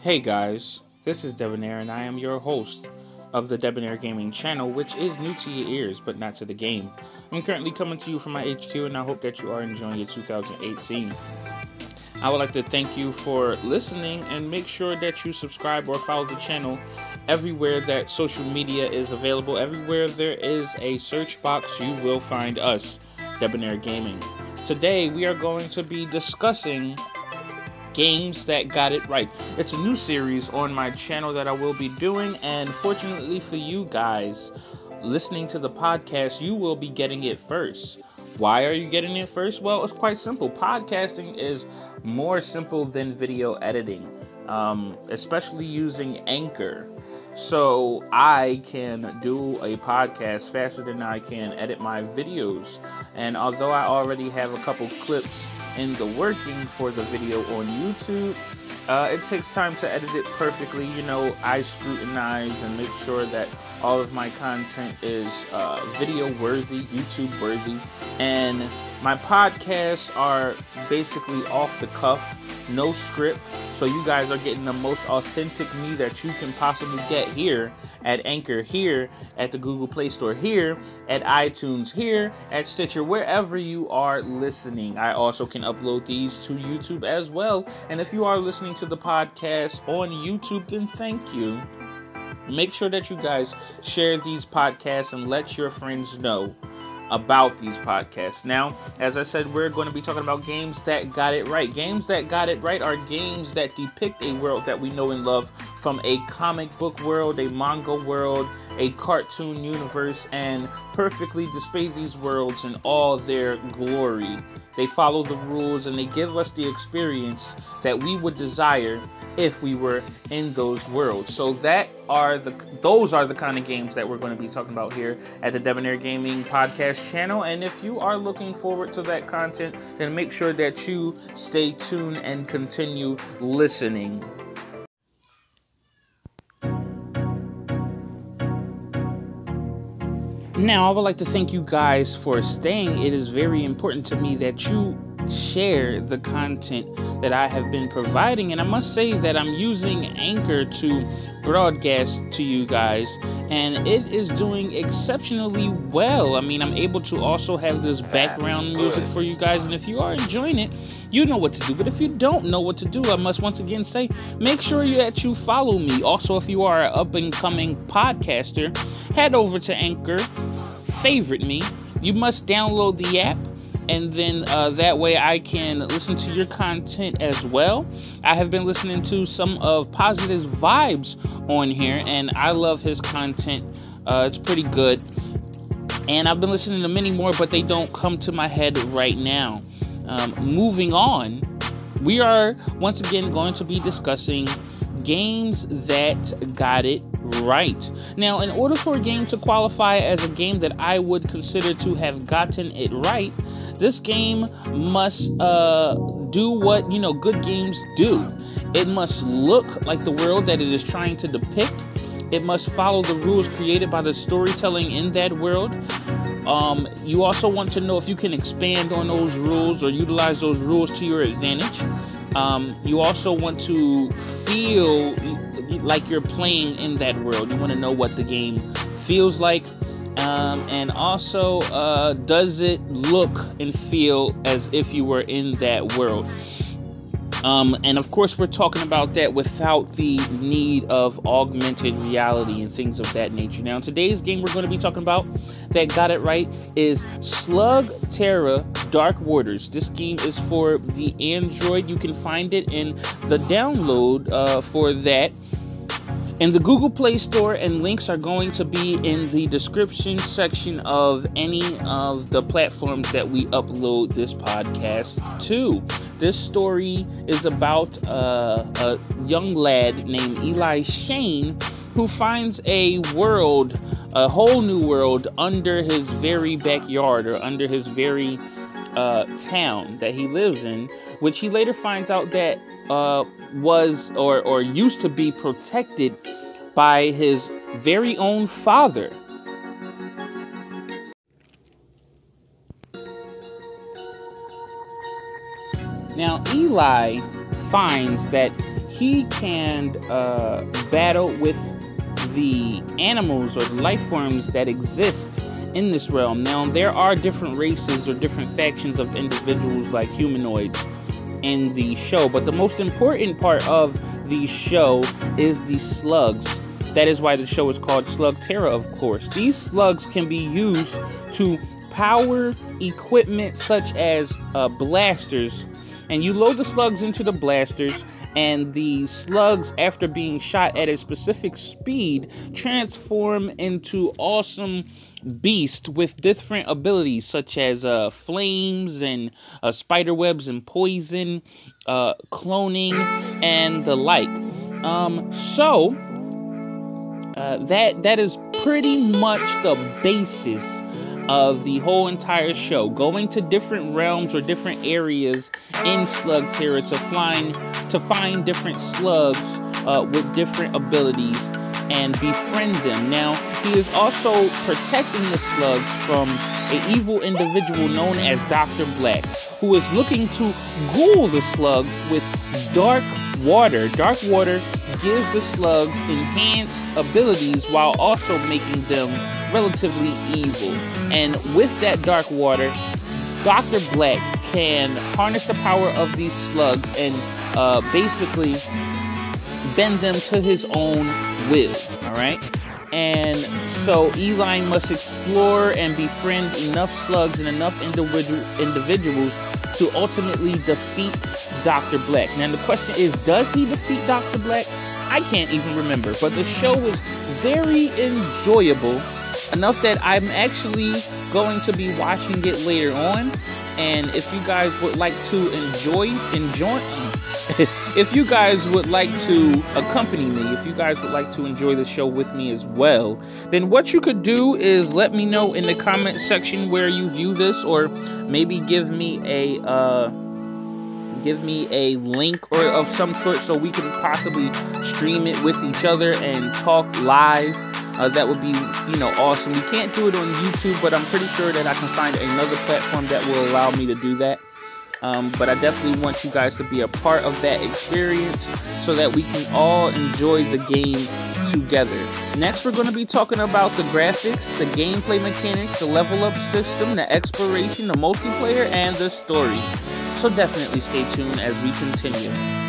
Hey guys, this is Debonair, and I am your host of the Debonair Gaming channel, which is new to your ears but not to the game. I'm currently coming to you from my HQ, and I hope that you are enjoying your 2018. I would like to thank you for listening and make sure that you subscribe or follow the channel everywhere that social media is available. Everywhere there is a search box, you will find us, Debonair Gaming. Today, we are going to be discussing games that got it right. It's a new series on my channel that I will be doing, and fortunately for you guys listening to the podcast, you will be getting it first. Why are you getting it first? Well, it's quite simple. Podcasting is more simple than video editing, um, especially using Anchor. So I can do a podcast faster than I can edit my videos. And although I already have a couple clips in the working for the video on YouTube. Uh, it takes time to edit it perfectly. You know, I scrutinize and make sure that all of my content is uh, video worthy, YouTube worthy, and my podcasts are basically off the cuff, no script. So you guys are getting the most authentic me that you can possibly get here at Anchor, here at the Google Play Store, here at iTunes, here at Stitcher, wherever you are listening. I also can upload these to YouTube as well. And if you are listening to the podcast on YouTube, then thank you. Make sure that you guys share these podcasts and let your friends know about these podcasts. Now, as I said, we're going to be talking about games that got it right. Games that got it right are games that depict a world that we know and love from a comic book world, a manga world, a cartoon universe, and perfectly display these worlds in all their glory. They follow the rules and they give us the experience that we would desire if we were in those worlds. So that are the those are the kind of games that we're going to be talking about here at the Debonair Gaming Podcast channel. And if you are looking forward to that content, then make sure that you stay tuned and continue listening. Now, I would like to thank you guys for staying. It is very important to me that you share the content that I have been providing. And I must say that I'm using Anchor to broadcast to you guys, and it is doing exceptionally well. I mean, I'm able to also have this background music for you guys, and if you are enjoying it, you know what to do. But if you don't know what to do, I must once again say make sure that you follow me. Also, if you are an up and coming podcaster, head over to Anchor, favorite me. You must download the app and then uh, that way I can listen to your content as well. I have been listening to some of Positive Vibes on here, and I love his content. Uh, it's pretty good. And I've been listening to many more, but they don't come to my head right now. Um, moving on, we are once again going to be discussing games that got it right. Now, in order for a game to qualify as a game that I would consider to have gotten it right, this game must uh, do what you know good games do. It must look like the world that it is trying to depict. It must follow the rules created by the storytelling in that world. Um, you also want to know if you can expand on those rules or utilize those rules to your advantage. Um, you also want to feel like you're playing in that world. You want to know what the game feels like. Um, and also, uh, does it look and feel as if you were in that world? Um, and of course, we're talking about that without the need of augmented reality and things of that nature. Now, in today's game we're going to be talking about that got it right is Slug Terra Dark Waters. This game is for the Android. You can find it in the download uh, for that in the Google Play Store, and links are going to be in the description section of any of the platforms that we upload this podcast to. This story is about uh, a young lad named Eli Shane who finds a world, a whole new world, under his very backyard or under his very uh, town that he lives in, which he later finds out that uh, was or, or used to be protected by his very own father. Now, Eli finds that he can uh, battle with the animals or life forms that exist in this realm. Now, there are different races or different factions of individuals like humanoids in the show, but the most important part of the show is the slugs. That is why the show is called Slugterra, of course. These slugs can be used to power equipment such as uh, blasters, and you load the slugs into the blasters and the slugs, after being shot at a specific speed, transform into awesome beasts with different abilities, such as uh, flames and uh, spider webs and poison, uh, cloning, and the like. Um, so uh, that that is pretty much the basis of the whole entire show, going to different realms or different areas in Slugterra to find to find different slugs uh, with different abilities and befriend them. Now, he is also protecting the slugs from an evil individual known as Dr. Black, who is looking to ghoul the slugs with dark water. Dark water gives the slugs enhanced abilities while also making them relatively evil. And with that dark water, Dr. Black can harness the power of these slugs and uh, basically bend them to his own will. All right. And so Eli must explore and befriend enough slugs and enough individual individuals to ultimately defeat Dr. Black. Now the question is, does he defeat Dr. Black? I can't even remember, but the show was very enjoyable enough that I'm actually going to be watching it later on. And if you guys would like to enjoy, enjoy, if you guys would like to accompany me, if you guys would like to enjoy the show with me as well, then what you could do is let me know in the comment section where you view this, or maybe give me a uh, give me a link or of some sort so we can possibly stream it with each other and talk live uh, that would be, you know, awesome. We can't do it on YouTube, but I'm pretty sure that I can find another platform that will allow me to do that. Um, but I definitely want you guys to be a part of that experience so that we can all enjoy the game together. Next, we're going to be talking about the graphics, the gameplay mechanics, the level up system, the exploration, the multiplayer, and the story. So definitely stay tuned as we continue.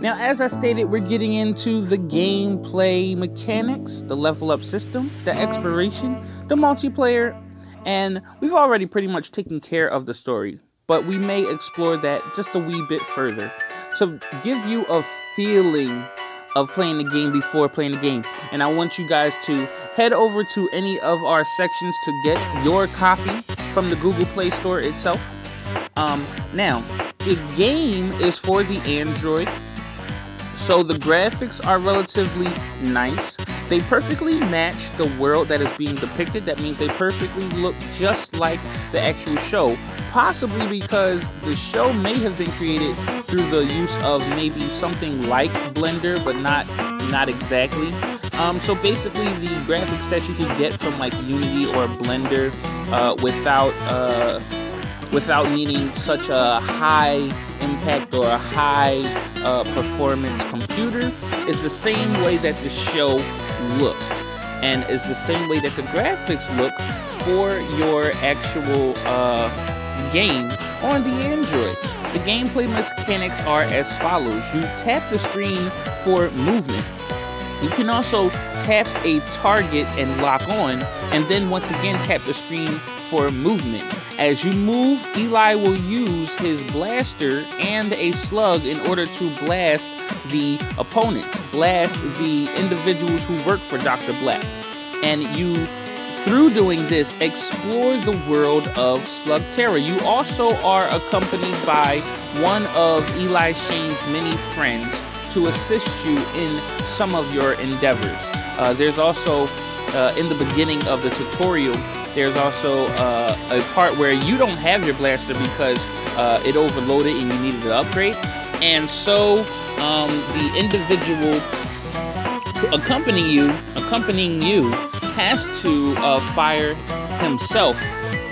Now, as I stated, we're getting into the gameplay mechanics, the level up system, the exploration, the multiplayer, and we've already pretty much taken care of the story, but we may explore that just a wee bit further to give you a feeling of playing the game before playing the game. And I want you guys to head over to any of our sections to get your copy from the Google Play Store itself. Um, now, the game is for the Android so the graphics are relatively nice. They perfectly match the world that is being depicted. That means they perfectly look just like the actual show. Possibly because the show may have been created through the use of maybe something like Blender, but not not exactly. Um, so basically, the graphics that you can get from like Unity or Blender uh, without uh, without needing such a high impact or a high uh, performance computer is the same way that the show looks and is the same way that the graphics look for your actual uh, game on the Android. The gameplay mechanics are as follows. You tap the screen for movement. You can also tap a target and lock on, and then once again tap the screen for movement. As you move, Eli will use his blaster and a slug in order to blast the opponents, blast the individuals who work for Dr. Black. And you, through doing this, explore the world of Slugterra. You also are accompanied by one of Eli Shane's many friends to assist you in some of your endeavors. Uh, there's also, uh, in the beginning of the tutorial, there's also uh, a part where you don't have your blaster because uh, it overloaded and you needed to upgrade. And so um, the individual accompanying you, accompanying you, has to uh, fire himself,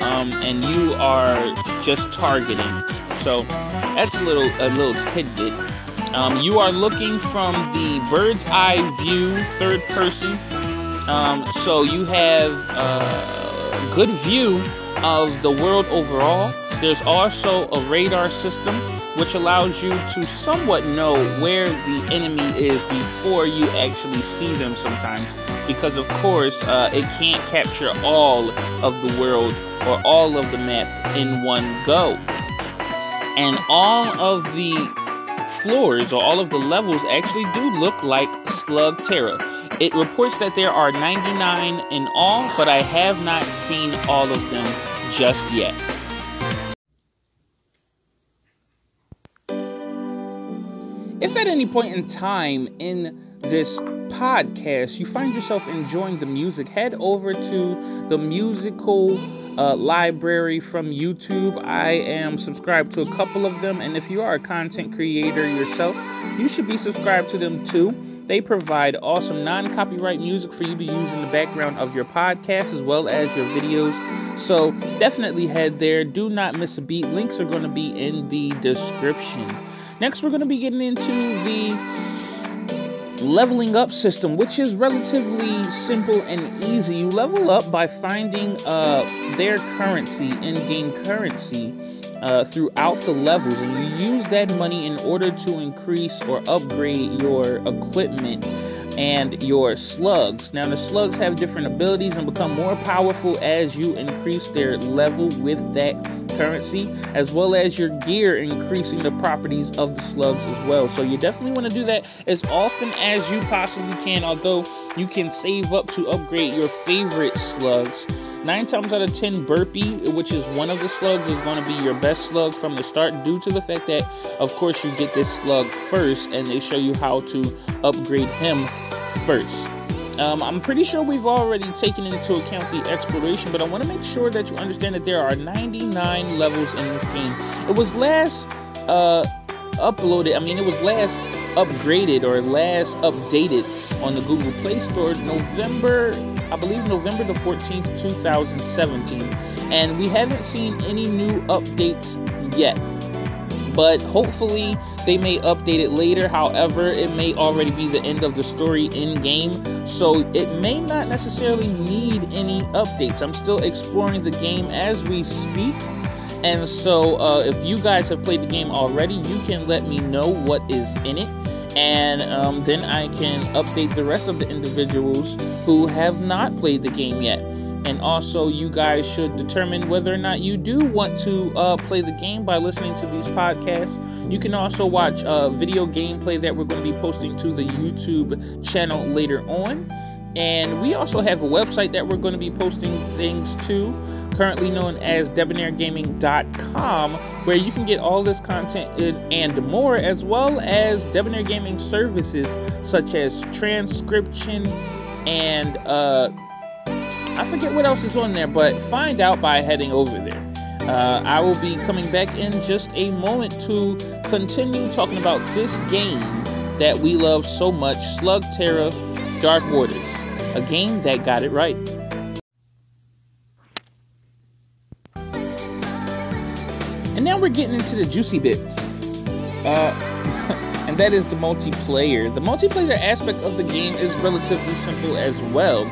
um, and you are just targeting. So that's a little a little tidbit. Um, you are looking from the bird's eye view, third person. Um, so you have a good view of the world overall. There's also a radar system which allows you to somewhat know where the enemy is before you actually see them sometimes. Because, of course, uh, it can't capture all of the world or all of the map in one go. And all of the floors or all of the levels actually do look like Slug Slugterra. It reports that there are 99 in all, but I have not seen all of them just yet. If at any point in time in this podcast you find yourself enjoying the music, head over to the musical uh, library from YouTube. I am subscribed to a couple of them, and if you are a content creator yourself, you should be subscribed to them too. They provide awesome non copyright music for you to use in the background of your podcast as well as your videos. So definitely head there. Do not miss a beat. Links are going to be in the description. Next, we're going to be getting into the leveling up system, which is relatively simple and easy. You level up by finding uh, their currency, in game currency, uh, throughout the levels, and you use that money in order to increase or upgrade your equipment and your slugs. Now, the slugs have different abilities and become more powerful as you increase their level with that currency, as well as your gear increasing the properties of the slugs as well. So you definitely want to do that as often as you possibly can, although you can save up to upgrade your favorite slugs. Nine times out of ten, Burpy, which is one of the slugs, is going to be your best slug from the start due to the fact that, of course, you get this slug first and they show you how to upgrade him first. Um, I'm pretty sure we've already taken into account the exploration, but I want to make sure that you understand that there are 99 levels in this game. It was last uh, uploaded, I mean, it was last upgraded or last updated on the Google Play Store November, I believe November the 14th, 2017. And we haven't seen any new updates yet. But hopefully they may update it later. However, it may already be the end of the story in game, so it may not necessarily need any updates. I'm still exploring the game as we speak. And so, uh, if you guys have played the game already, you can let me know what is in it and um, then I can update the rest of the individuals who have not played the game yet. And also, you guys should determine whether or not you do want to uh, play the game by listening to these podcasts. You can also watch uh, video gameplay that we're going to be posting to the YouTube channel later on. And we also have a website that we're going to be posting things to, currently known as debonairgaming.com, where you can get all this content and more, as well as Debonair Gaming services such as transcription and uh, I forget what else is on there, but find out by heading over there. Uh, I will be coming back in just a moment to continue talking about this game that we love so much Slugterra Dark Waters, a game that got it right. And now we're getting into the juicy bits. Uh, and that is the multiplayer. The multiplayer aspect of the game is relatively simple as well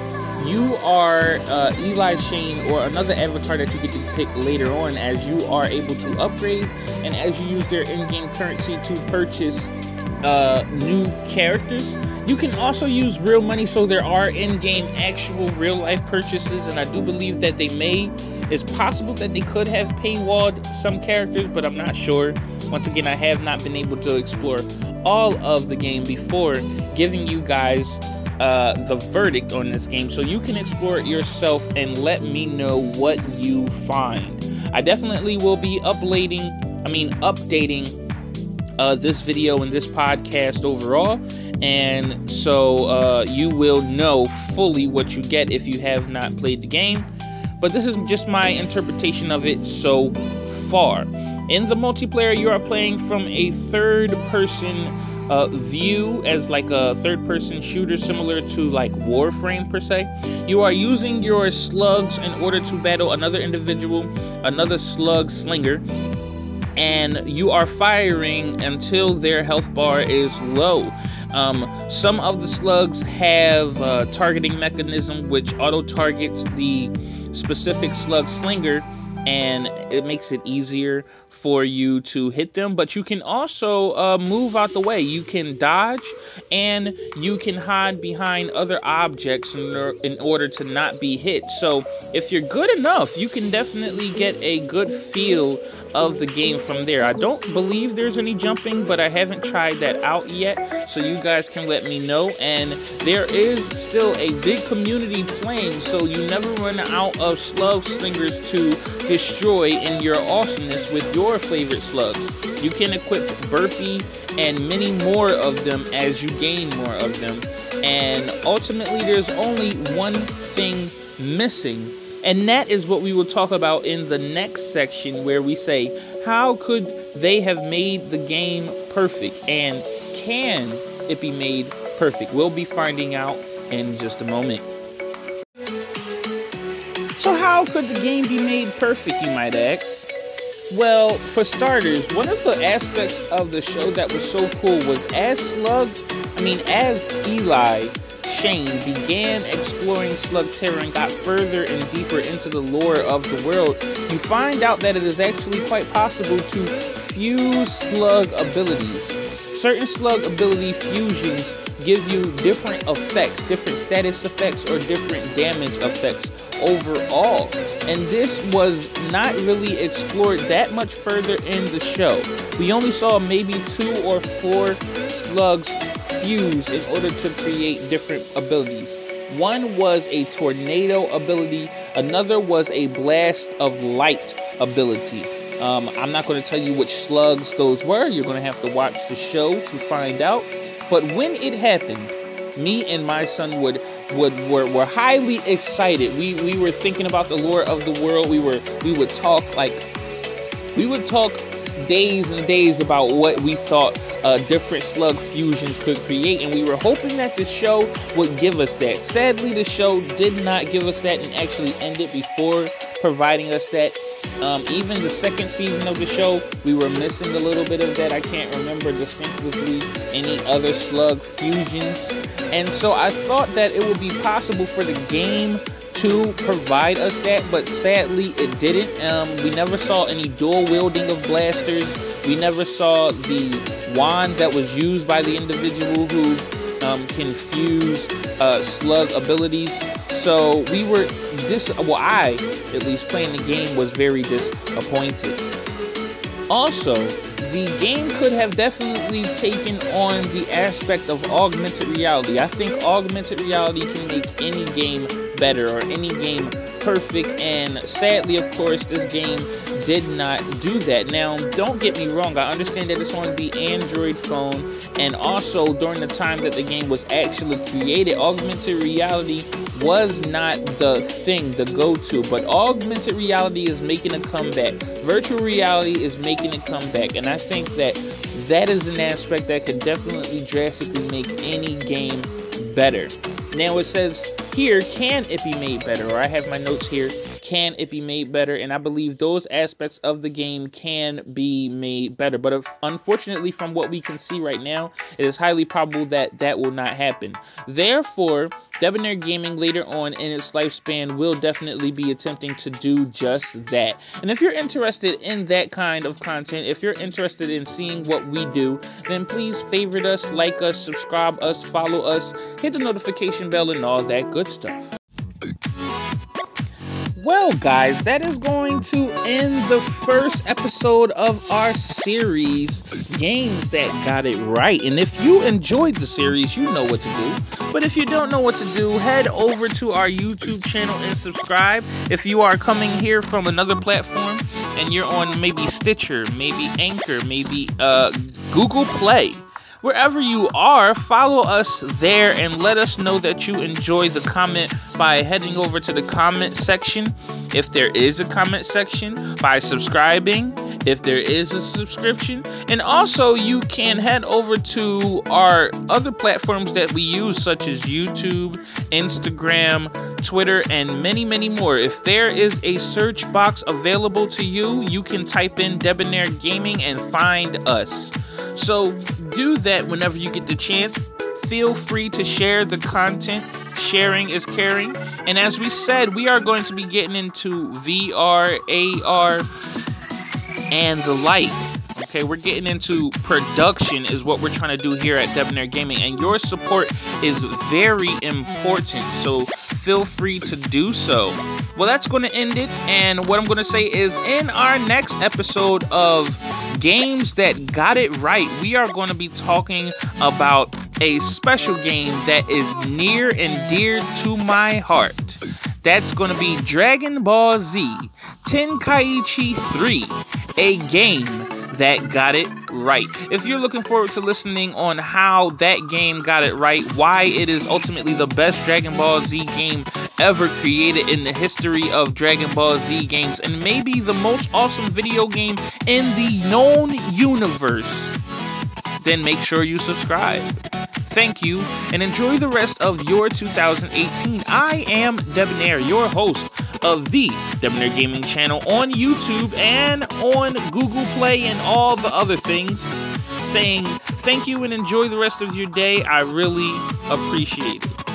you are uh, Eli Shane or another avatar that you get to pick later on as you are able to upgrade and as you use their in-game currency to purchase uh, new characters. You can also use real money, so there are in-game actual real-life purchases, and I do believe that they may. It's possible that they could have paywalled some characters, but I'm not sure. Once again, I have not been able to explore all of the game before giving you guys uh, the verdict on this game so you can explore it yourself and let me know what you find. I definitely will be uploading, I mean, updating uh, this video and this podcast overall. And so uh, you will know fully what you get if you have not played the game. But this is just my interpretation of it so far. In the multiplayer, you are playing from a third person uh, view as like a third person shooter similar to like Warframe per se. You are using your slugs in order to battle another individual, another slug slinger. and you are firing until their health bar is low. Um, some of the slugs have a targeting mechanism which auto targets the specific slug slinger and it makes it easier for you to hit them but you can also uh, move out the way you can dodge and you can hide behind other objects in, in order to not be hit so if you're good enough you can definitely get a good feel of the game from there. I don't believe there's any jumping, but I haven't tried that out yet, so you guys can let me know. And there is still a big community playing, so you never run out of slug slingers to destroy in your awesomeness with your favorite slugs. You can equip Burpy and many more of them as you gain more of them. And ultimately, there's only one thing missing and that is what we will talk about in the next section where we say, how could they have made the game perfect? And can it be made perfect? We'll be finding out in just a moment. Could the game be made perfect, you might ask? Well, for starters, one of the aspects of the show that was so cool was as Slug, I mean, as Eli Shane began exploring Slugterra and got further and deeper into the lore of the world, you find out that it is actually quite possible to fuse slug abilities. Certain slug ability fusions give you different effects, different status effects, or different damage effects overall. And this was not really explored that much further in the show. We only saw maybe two or four slugs fuse in order to create different abilities. One was a tornado ability, another was a blast of light ability. Um, I'm not going to tell you which slugs those were. You're going to have to watch the show to find out. But when it happened, me and my son would would were, were highly excited. We we were thinking about the lore of the world. We were we would talk like we would talk days and days about what we thought uh, different slug fusions could create, and we were hoping that the show would give us that. Sadly, the show did not give us that and actually ended before providing us that. Um, even the second season of the show, we were missing a little bit of that. I can't remember distinctively any other slug fusions. And so I thought that it would be possible for the game to provide us that, but sadly it didn't. Um, we never saw any dual wielding of blasters. We never saw the wand that was used by the individual who um, can fuse uh, slug abilities. So we were dis. Well, I, at least playing the game, was very disappointed. Also, the game could have definitely taken on the aspect of augmented reality. I think augmented reality can make any game better or any game perfect. And sadly, of course, this game did not do that. Now, don't get me wrong, I understand that it's on the Android phone, and also during the time that the game was actually created, augmented reality was not the thing, the go to, but augmented reality is making a comeback. Virtual reality is making a comeback, and I think that that is an aspect that could definitely drastically make any game better. Now, it says here, can it be made better? Or I have my notes here can it be made better? And I believe those aspects of the game can be made better. But if, unfortunately, from what we can see right now, it is highly probable that that will not happen. Therefore, Debonair Gaming later on in its lifespan will definitely be attempting to do just that. And if you're interested in that kind of content, if you're interested in seeing what we do, then please favorite us, like us, subscribe us, follow us, hit the notification bell, and all that good stuff. Well, guys, that is going to end the first episode of our series, Games That Got It Right. And if you enjoyed the series, you know what to do. But if you don't know what to do, head over to our YouTube channel and subscribe. If you are coming here from another platform and you're on maybe Stitcher, maybe Anchor, maybe uh, Google Play wherever you are, follow us there and let us know that you enjoy the comment by heading over to the comment section, if there is a comment section, by subscribing if there is a subscription. And also, you can head over to our other platforms that we use, such as YouTube, Instagram, Twitter, and many, many more. If there is a search box available to you, you can type in Debonair Gaming and find us. So do that whenever you get the chance. Feel free to share the content. Sharing is caring. And as we said, we are going to be getting into VR, AR, and the like. Okay, we're getting into production, is what we're trying to do here at Debonair Gaming, and your support is very important. So feel free to do so. Well, that's going to end it, and what I'm going to say is in our next episode of Games That Got It Right, we are going to be talking about a special game that is near and dear to my heart. That's going to be Dragon Ball Z Tenkaichi 3, a game that got it right. If you're looking forward to listening on how that game got it right, why it is ultimately the best Dragon Ball Z game ever created in the history of Dragon Ball Z games, and maybe the most awesome video game in the known universe, then make sure you subscribe. Thank you, and enjoy the rest of your 2018. I am Debonair, your host of the Debonair Gaming channel on YouTube and on Google Play and all the other things. Saying thank you and enjoy the rest of your day. I really appreciate it.